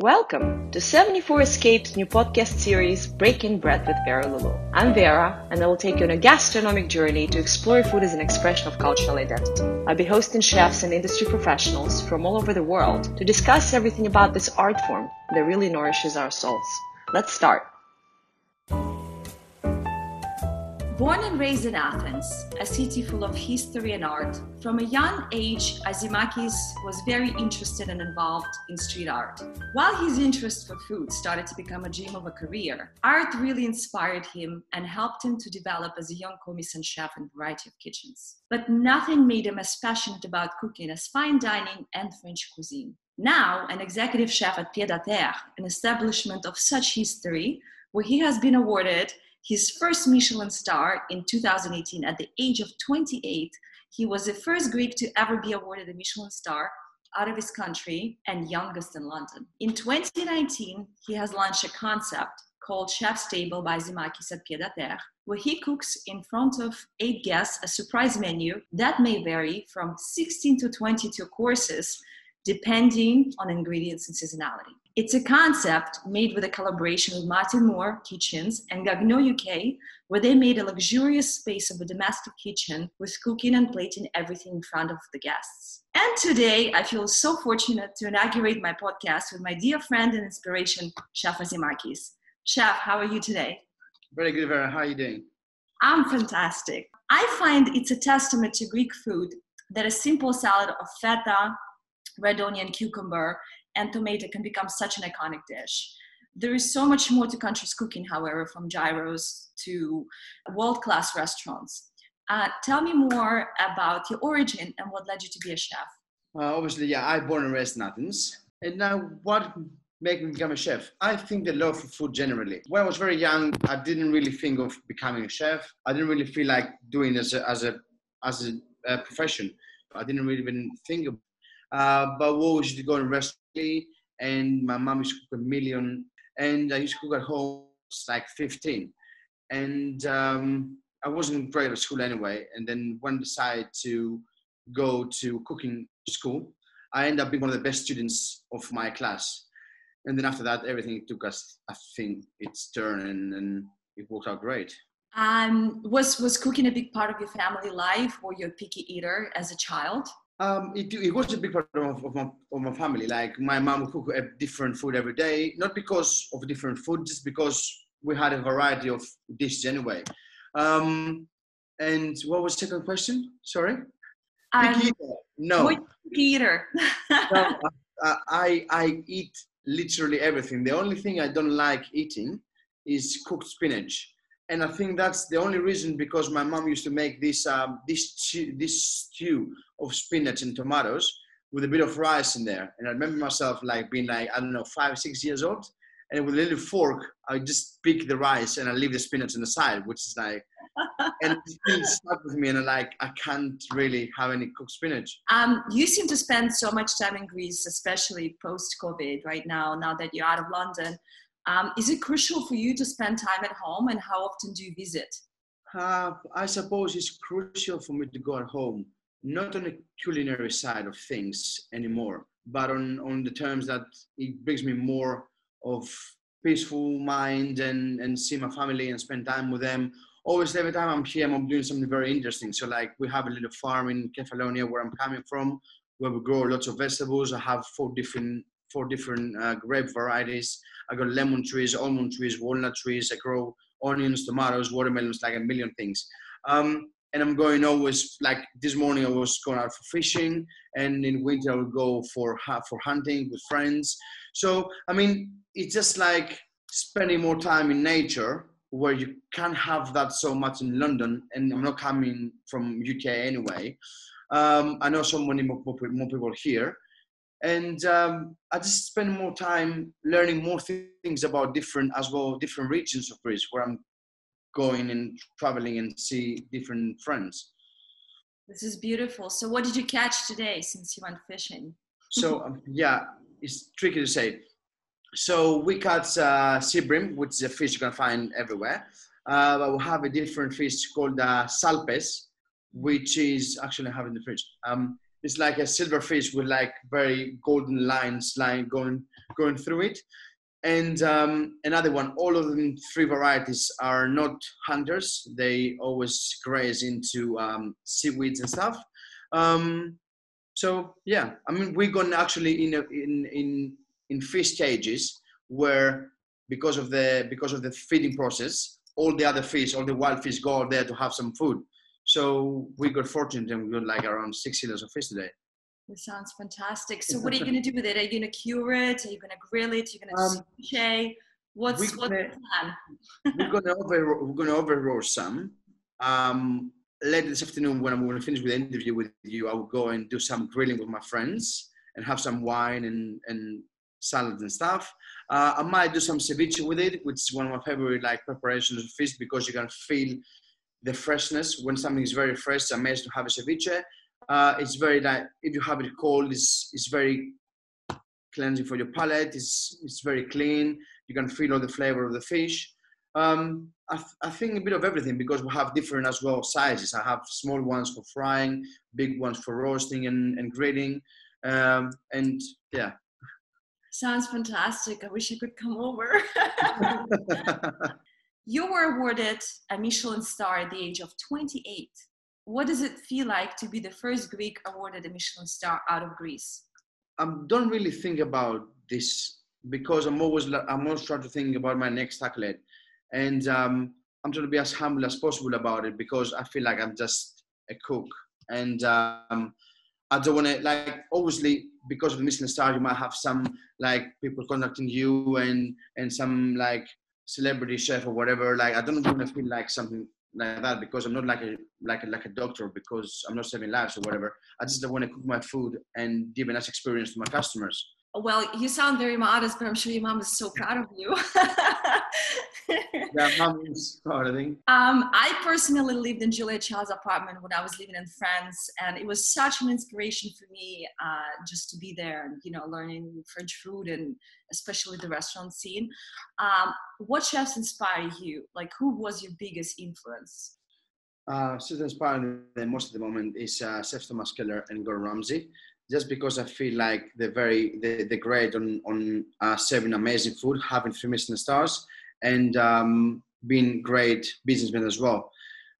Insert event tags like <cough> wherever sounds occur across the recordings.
Welcome to 74 Escapes new podcast series Breaking Bread with Vera Lulu. I'm Vera, and I will take you on a gastronomic journey to explore food as an expression of cultural identity. I'll be hosting chefs and industry professionals from all over the world to discuss everything about this art form that really nourishes our souls. Let's start. Born and raised in Athens, a city full of history and art, from a young age, Asimakis was very interested and involved in street art. While his interest for food started to become a dream of a career, art really inspired him and helped him to develop as a young commis chef in a variety of kitchens. But nothing made him as passionate about cooking as fine dining and French cuisine. Now, an executive chef at Pied à Terre, an establishment of such history, where he has been awarded his first Michelin star in 2018 at the age of 28. He was the first Greek to ever be awarded a Michelin star out of his country and youngest in London. In 2019, he has launched a concept called Chef's Table by Zimakis at Pied à Terre, where he cooks in front of eight guests a surprise menu that may vary from 16 to 22 courses depending on ingredients and seasonality. It's a concept made with a collaboration with Martin Moore Kitchens and Gaggenau UK, where they made a luxurious space of a domestic kitchen with cooking and plating everything in front of the guests. And today, I feel so fortunate to inaugurate my podcast with my dear friend and inspiration, Chef Asimakis. Chef, how are you today? Very good, Vera. How are you doing? I'm fantastic. I find it's a testament to Greek food that a simple salad of feta, red onion, cucumber, and tomato can become such an iconic dish. There is so much more to country's cooking, however, from gyros to world class restaurants. Uh, tell me more about your origin and what led you to be a chef. Uh, obviously, yeah, I born and raised in Athens. And now, what made me become a chef? I think the love for food generally. When I was very young, I didn't really think of becoming a chef. I didn't really feel like doing as a as a as a, a profession. I didn't really even think of. Uh, but we always used to go in restaurants and my mom used to cook a million, and I used to cook at home like 15. And um, I wasn't great at school anyway. And then when I decided to go to cooking school, I ended up being one of the best students of my class. And then after that, everything took us, I think, its turn, and, and it worked out great. Um, was was cooking a big part of your family life? Were you a picky eater as a child? Um, it, it was a big part of, of, my, of my family. Like my mom would cook a different food every day, not because of different food, just because we had a variety of dishes anyway. Um, and what was the second question? Sorry. Um. No. Eater. no, uh, <laughs> I I eat literally everything. The only thing I don't like eating is cooked spinach and I think that's the only reason because my mom used to make this um, this this stew of spinach and tomatoes with a bit of rice in there. And I remember myself like being like I don't know five six years old, and with a little fork I just pick the rice and I leave the spinach on the side, which is like. <laughs> and it stuck with me, and I like I can't really have any cooked spinach. Um, you seem to spend so much time in Greece, especially post COVID, right now. Now that you're out of London, um, is it crucial for you to spend time at home and how often do you visit? Uh, I suppose it's crucial for me to go at home, not on the culinary side of things anymore, but on, on the terms that it brings me more of peaceful mind and, and see my family and spend time with them. Always every time I'm here, I'm doing something very interesting. So like we have a little farm in Kefalonia where I'm coming from, where we grow lots of vegetables. I have four different four different uh, grape varieties. I got lemon trees, almond trees, walnut trees. I grow onions, tomatoes, watermelons, like a million things. Um, and I'm going always like this morning. I was going out for fishing, and in winter I would go for for hunting with friends. So I mean, it's just like spending more time in nature, where you can't have that so much in London. And I'm not coming from UK anyway. Um, I know so many more, more people here, and um, I just spend more time learning more things about different as well different regions of Greece where I'm going and traveling and see different friends. This is beautiful. So, what did you catch today since you went fishing? so, um, yeah, it's tricky to say. So, we caught uh, sea bream, which is a fish you can find everywhere. Uh, but we have a different fish called uh, salpes, which is actually I have in the fridge. Um, it's like a silver fish with like very golden lines line going going through it. And um, another one, all of them three varieties are not hunters. They always graze into um, seaweeds and stuff. Um, so yeah, I mean, we're going actually in a, in in in fish cages where because of the because of the feeding process, all the other fish, all the wild fish go there to have some food. So we got fortunate and we got like around six kilos of fish today. That sounds fantastic. So what are you going to do with it? Are you going to cure it? Are you going to grill it? Are you going to um, ceviche? What's, what's gonna, the plan? we're going to over we're going to over roast some. Um, later this afternoon, when I'm going to finish with the interview with you, I will go and do some grilling with my friends and have some wine and and salads and stuff. Uh, I might do some ceviche with it, which is one of my favorite like preparations of fish because you can feel the freshness when something is very fresh. It's amazing to have a ceviche. Uh, it's very like if you have it cold, it's it's very cleansing for your palate. It's it's very clean. You can feel all the flavor of the fish. Um, I, th- I, think a bit of everything because we have different as well sizes. I have small ones for frying, big ones for roasting and, and grilling. Um, and yeah, Sounds fantastic. I wish I could come over. <laughs> <laughs> <laughs> you were awarded a Michelin star at the age of 28. What does it feel like to be the first Greek awarded a Michelin star out of Greece? I don't really think about this because I'm always I'm always trying to think about my next accolade, and um, I'm trying to be as humble as possible about it because I feel like I'm just a cook, and um, I don't want to like obviously because of the Michelin star you might have some like people contacting you and and some like celebrity chef or whatever. Like I don't want to feel like something like that because I'm not like a like a, like a doctor because I'm not saving lives or whatever. I just want to cook my food and give a nice experience to my customers. Well, you sound very modest, but I'm sure your mom is so proud of you. <laughs> <laughs> yeah, mom is proud, I think. Um, I personally lived in Julia Child's apartment when I was living in France, and it was such an inspiration for me uh, just to be there and, you know, learning French food and especially the restaurant scene. Um, what chefs inspire you? Like, who was your biggest influence? Uh, so inspiring most of the moment is uh, Chef Thomas Keller and Gordon Ramsay just because I feel like they're very they, they're great on on uh, serving amazing food, having three Michelin stars, and um, being great businessmen as well,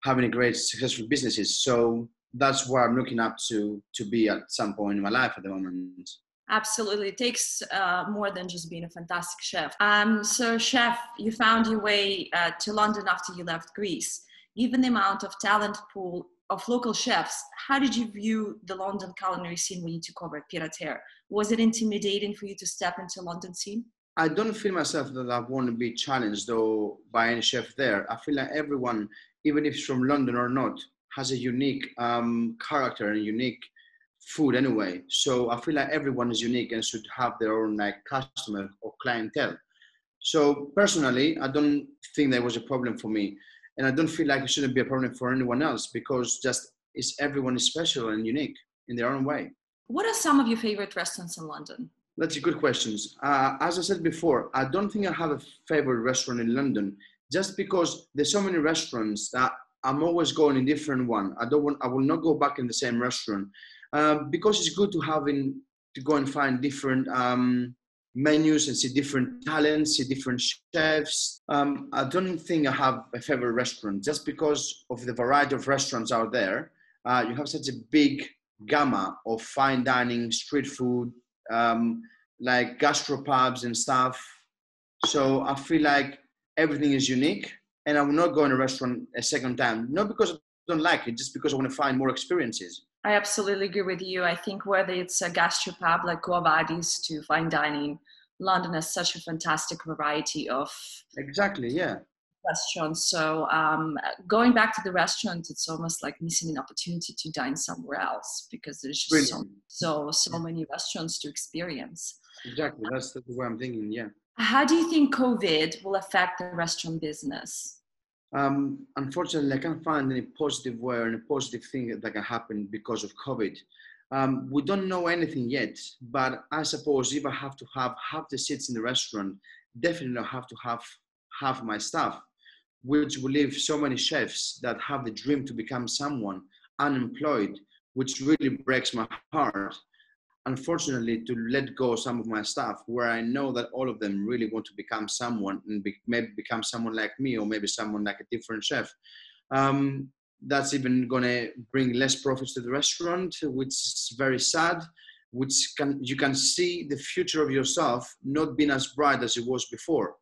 having a great successful businesses. So that's where I'm looking up to to be at some point in my life at the moment. Absolutely, it takes uh, more than just being a fantastic chef. Um, so, chef, you found your way uh, to London after you left Greece. Given the amount of talent pool of local chefs, how did you view the London culinary scene when you took over Terre? Was it intimidating for you to step into London scene? I don't feel myself that I want to be challenged though by any chef there. I feel like everyone, even if it's from London or not, has a unique um, character and unique food anyway. So I feel like everyone is unique and should have their own like customer or clientele. So personally, I don't think there was a problem for me and I don't feel like it shouldn't be a problem for anyone else because just is everyone is special and unique in their own way. What are some of your favorite restaurants in London? That's a good question. Uh, as I said before, I don't think I have a favorite restaurant in London, just because there's so many restaurants that I'm always going in different one. I don't want. I will not go back in the same restaurant um, because it's good to having to go and find different um, menus and see different talents, see different chefs. Um, I don't think I have a favorite restaurant just because of the variety of restaurants out there. Uh, you have such a big gamma of fine dining, street food, um, like gastropubs and stuff. So I feel like everything is unique, and I will not go in a restaurant a second time. Not because I don't like it, just because I want to find more experiences. I absolutely agree with you. I think whether it's a gastropub like Quo Vadis to fine dining, London has such a fantastic variety of exactly yeah restaurants. So um, going back to the restaurant, it's almost like missing an opportunity to dine somewhere else because there's just so, so so many restaurants to experience. Exactly, that's the way I'm thinking. Yeah. How do you think COVID will affect the restaurant business? Um, unfortunately, I can't find any positive way or any positive thing that can happen because of COVID. Um, we don't know anything yet, but I suppose if I have to have half the seats in the restaurant, definitely I have to have half my staff, which will leave so many chefs that have the dream to become someone unemployed which really breaks my heart. Unfortunately to let go some of my staff where i know that all of them really want to become someone and be, maybe become someone like me or maybe someone like a different chef um, that's even going to bring less profits to the restaurant which is very sad which can you can see the future of yourself not being as bright as it was before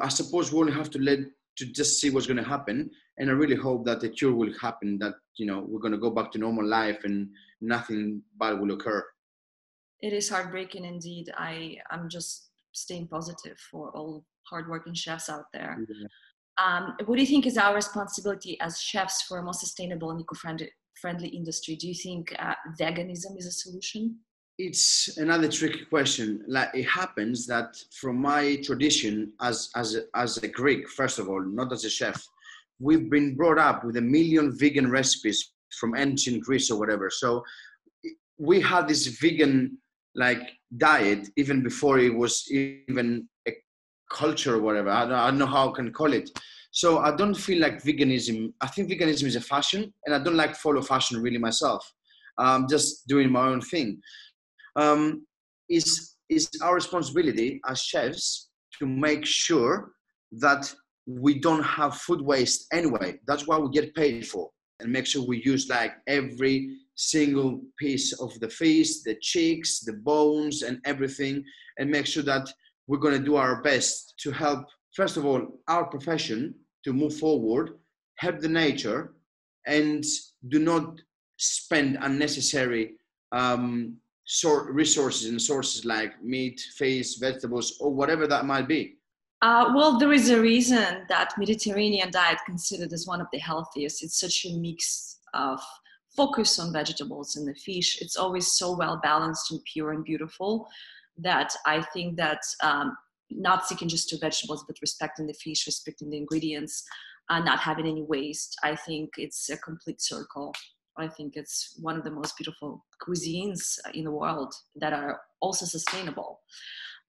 i suppose we only have to let to just see what's going to happen. And i really hope that the cure will happen that you know we're going to go back to normal life and nothing bad will occur. It is heartbreaking indeed. I i'm just staying positive for all hardworking chefs out there. Yeah. um, what do you think is our responsibility as chefs for a more sustainable and eco-friendly friendly industry? Do you think uh, veganism is a solution it's another tricky question. Like it happens that from my tradition as as a, as a Greek, first of all, not as a chef, we've been brought up with a million vegan recipes from ancient Greece or whatever. So we had this vegan like diet even before it was even a culture or whatever. I don't, I don't know how I can call it. So I don't feel like veganism. I think veganism is a fashion, and I don't like follow fashion really myself. I'm just doing my own thing um, is is our responsibility as chefs to make sure that we don't have food waste anyway. That's what we get paid for, and make sure we use like every single piece of the fish, the cheeks, the bones, and everything, and make sure that we're going to do our best to help. First of all, our profession to move forward, help the nature, and do not spend unnecessary um, sort resources and sources like meat, fish, vegetables, or whatever that might be? Uh, well, there is a reason that Mediterranean diet considered as one of the healthiest. It's such a mix of focus on vegetables and the fish. It's always so well balanced and pure and beautiful that I think that um, not sticking just to vegetables, but respecting the fish, respecting the ingredients, and not having any waste. I think it's a complete circle. I think it's one of the most beautiful cuisines in the world that are also sustainable.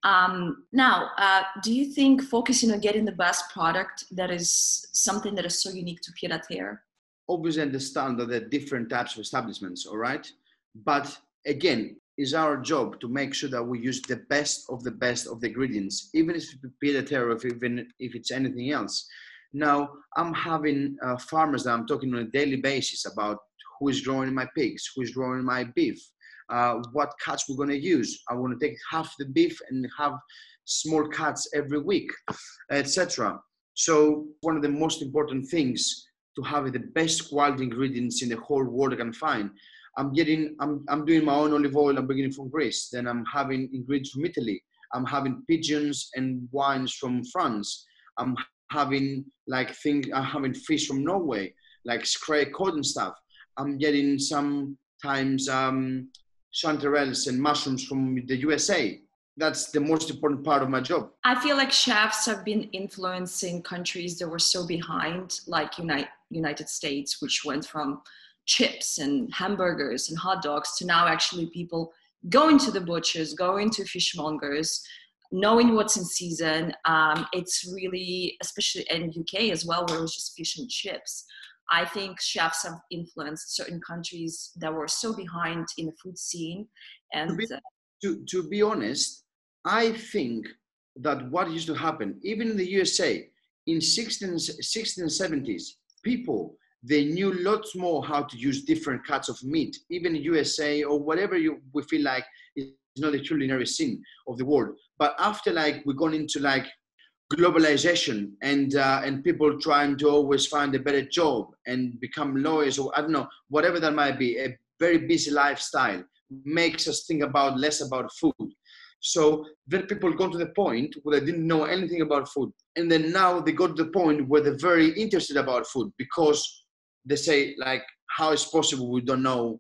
Um, now, uh, do you think focusing on getting the best product that is something that is so unique to Pied Terre? Obviously, understand that there are different types of establishments, all right? But again, it's our job to make sure that we use the best of the best of the ingredients, even if it's Pied Terre, or even if it's anything else. Now, I'm having uh, farmers that I'm talking on a daily basis about who is growing my pigs, who is growing my beef, uh, what cuts we're going to use. I want to take half the beef and have small cuts every week, etc. So one of the most important things to have the best quality ingredients in the whole world I can find. I'm getting, I'm, I'm doing my own olive oil. I'm bringing from Greece. Then I'm having ingredients from Italy. I'm having pigeons and wines from France. I'm having like things. I'm having fish from Norway, like Skrei cod and stuff. I'm getting sometimes um, chanterelles and mushrooms from the USA. That's the most important part of my job. I feel like chefs have been influencing countries that were so behind, like United United States, which went from chips and hamburgers and hot dogs to now actually people going to the butchers, going to fishmongers, knowing what's in season. Um, it's really, especially in UK as well, where it was just fish and chips. I think chefs have influenced certain countries that were so behind in the food scene. And to be, uh, to, to be honest, I think that what used to happen, even in the USA, in 16, 16 and 70s, people they knew lots more how to use different cuts of meat, even USA or whatever you we feel like is not the culinary scene of the world. But after like we've gone into like globalization and uh, and people trying to always find a better job and become lawyers or I don't know whatever that might be a very busy lifestyle makes us think about less about food. So then people got to the point where they didn't know anything about food and then now they got to the point where they're very interested about food because they say like how is possible we don't know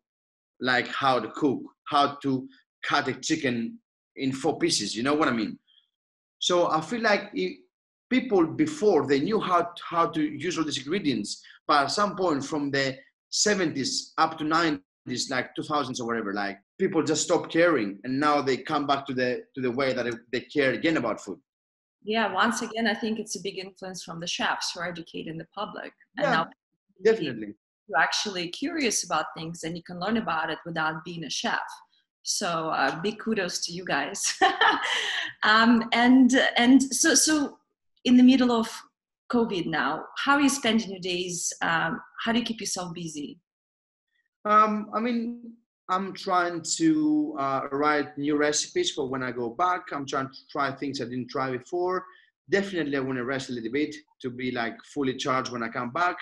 like how to cook how to cut a chicken in four pieces you know what i mean so I feel like it, people before they knew how how to use all these ingredients, but at some point from the 70s up to 90s, like 2000s or whatever, like people just stopped caring, and now they come back to the to the way that they care again about food. Yeah, once again, I think it's a big influence from the chefs who are educating the public. And yeah, now definitely. you're actually curious about things and you can learn about it without being a chef. So uh, big kudos to you guys. <laughs> um, and and so so in the middle of COVID now, how are you spending your days? Um, how do you keep yourself busy? Um, I mean, I'm trying to uh, write new recipes for when I go back. I'm trying to try things I didn't try before. Definitely, I want to rest a little bit to be like fully charged when I come back.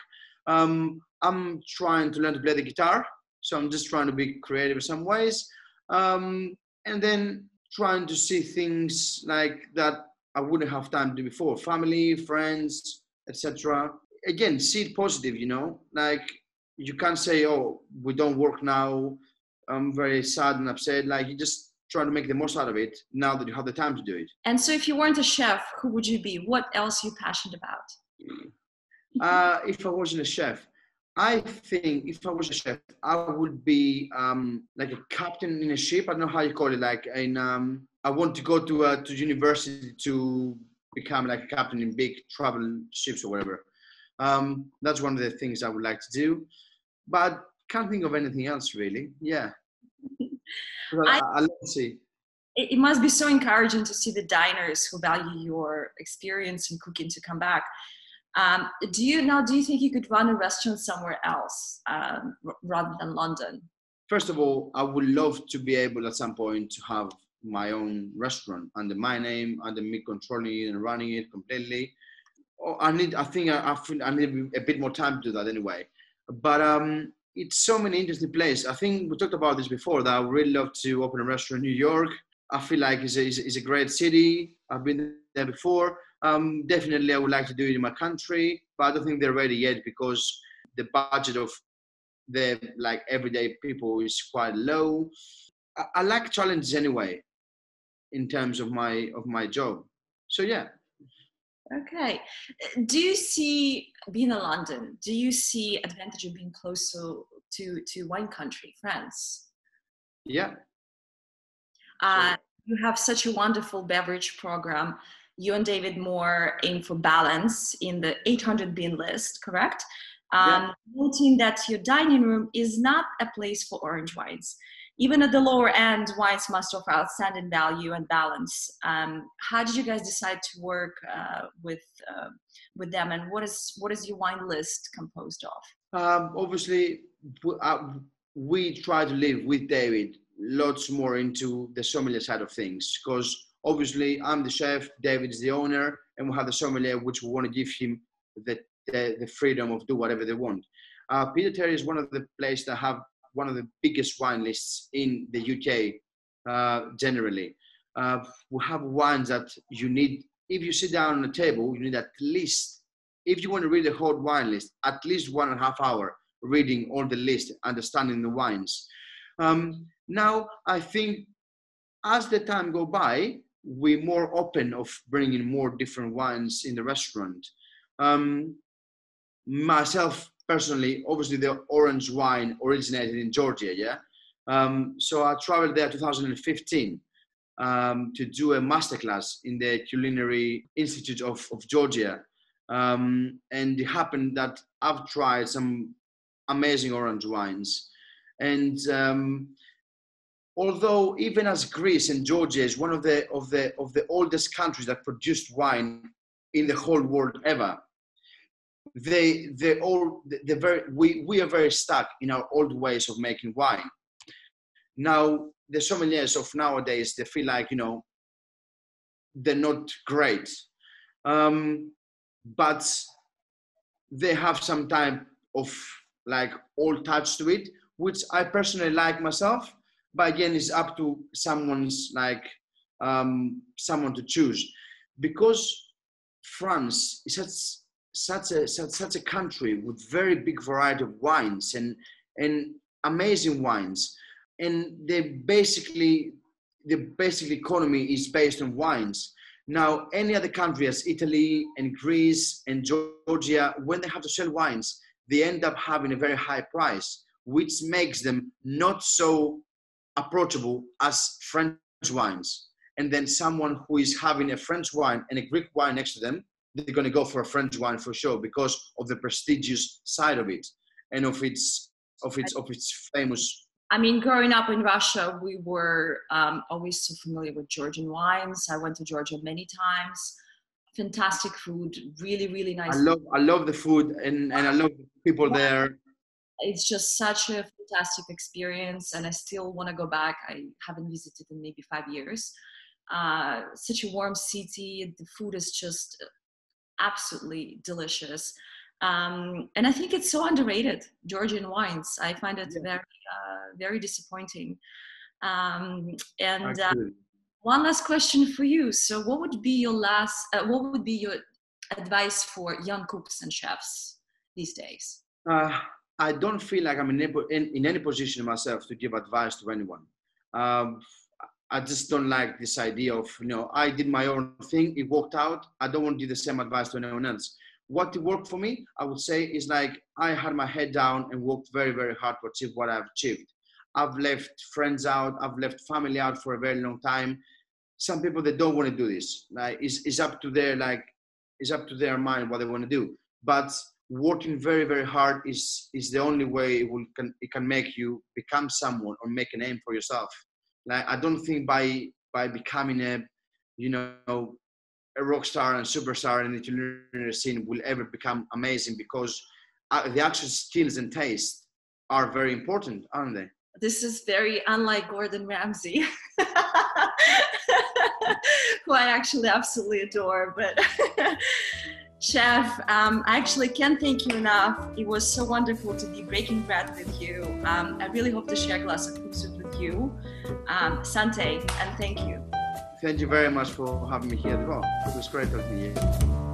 Um, I'm trying to learn to play the guitar, so I'm just trying to be creative in some ways, um, and then trying to see things like that I wouldn't have time to do before, family, friends, etc. Again, see it positive, you know, like you can't say, "Oh, we don't work now." I'm very sad and upset. Like you just try to make the most out of it now that you have the time to do it. And so, if you weren't a chef, who would you be? What else are you passionate about? Uh, if I wasn't a chef, I think if I was a chef, I would be um, like a captain in a ship. I don't know how you call it. Like in, um, I want to go to uh, to university to become like a captain in big travel ships or whatever. Um, that's one of the things I would like to do, but can't think of anything else really. Yeah, <laughs> I, I, I see. It must be so encouraging to see the diners who value your experience in cooking to come back um, do you now? Do you think you could run a restaurant somewhere else um, rather than London? First of all, I would love to be able at some point to have my own restaurant under my name, under me controlling it and running it completely. Oh, I need. I think I, I need a bit more time to do that anyway. But um, it's so many interesting places. I think we talked about this before. That I would really love to open a restaurant in New York. I feel like it's a, it's a great city. I've been there before. Um, definitely, I would like to do it in my country, but I don't think they're ready yet because the budget of the like everyday people is quite low. I, I like challenges anyway, in terms of my of my job. So yeah. Okay. Do you see being in London? Do you see advantage of being close to to, to wine country, France? Yeah. Uh, you have such a wonderful beverage program you and David Moore aim for balance in the 800 bin list, correct? Um, yeah. Noting that your dining room is not a place for orange wines. Even at the lower end, wines must offer outstanding value and balance. Um, how did you guys decide to work uh, with uh, with them, and what is what is your wine list composed of? Um, obviously, uh, we try to live with David lots more into the sommelier side of things because Obviously, I'm the chef, David is the owner, and we have the sommelier, which we want to give him the, the, the freedom of do whatever they want. Uh, Pied à Terre is one of the places that have one of the biggest wine lists in the UK uh, generally. Uh, we have wines that you need, if you sit down on a table, you need at least, if you want to read the whole wine list, at least one and a half hour reading all the list, understanding the wines. Um, now, I think as the time go by, we're more open of bringing more different wines in the restaurant. Um, myself personally, obviously the orange wine originated in Georgia, yeah. Um, so I traveled there 2015 um, to do a masterclass in the Culinary Institute of, of Georgia. Um, and it happened that I've tried some amazing orange wines. And um, although even as Greece and Georgia is one of the of the of the oldest countries that produced wine in the whole world ever, they they all they very we we are very stuck in our old ways of making wine. Now the sommeliers of nowadays they feel like you know they're not great, um, but they have some type of like old touch to it, which I personally like myself but again it's up to someone's like um, someone to choose. Because france is such such a such, such a country with very big variety of wines and and amazing wines. And they basically the basic economy is based on wines. Now any other country as italy and greece and georgia when they have to sell wines they end up having a very high price which makes them not so approachable as French wines. And then someone who is having a French wine and a Greek wine next to them, they're going to go for a French wine for sure because of the prestigious side of it. and of its of its of its famous I mean, growing up in Russia, we were um, always so familiar with Georgian wines. I went to Georgia many times. Fantastic food, really, really nice. I love, I love the food, and, and I love the people there. It's just such a fantastic experience, and I still want to go back. I haven't visited in maybe five years. Uh, such a warm city. The food is just absolutely delicious. Um, and I think it's so underrated, Georgian wines. I find it yeah. very, uh, very disappointing. Um, and uh, one last question for you. So, what would be your last? Uh, what would be your advice for young cooks and chefs these days? I don't feel like I'm in, in, in, any position myself to give advice to anyone. Um, I just don't like this idea of, you know, I did my own thing, it worked out. I don't want to give the same advice to anyone else what worked for me, I would say, is like I had my head down and worked very, very hard to achieve what I've achieved. I've left friends out, I've left family out for a very long time. Some people they don't want to do this. Like it's, it's up to their like it's up to their mind what they want to do. But working very, very hard is is the only way it will can it can make you become someone or make a name for yourself. Like I don't think by by becoming a you know a rock star and superstar in the culinary scene will ever become amazing because uh, the actual skills and taste are very important, aren't they? This is very unlike Gordon Ramsay, <laughs> who I actually absolutely adore. But <laughs> Chef, um, I actually can't thank you enough. It was so wonderful to be breaking bread with you. Um, I really hope to share a glass of soup with you. Um, Sante, and thank you thank you very much for having me here as well. It was great talking to you.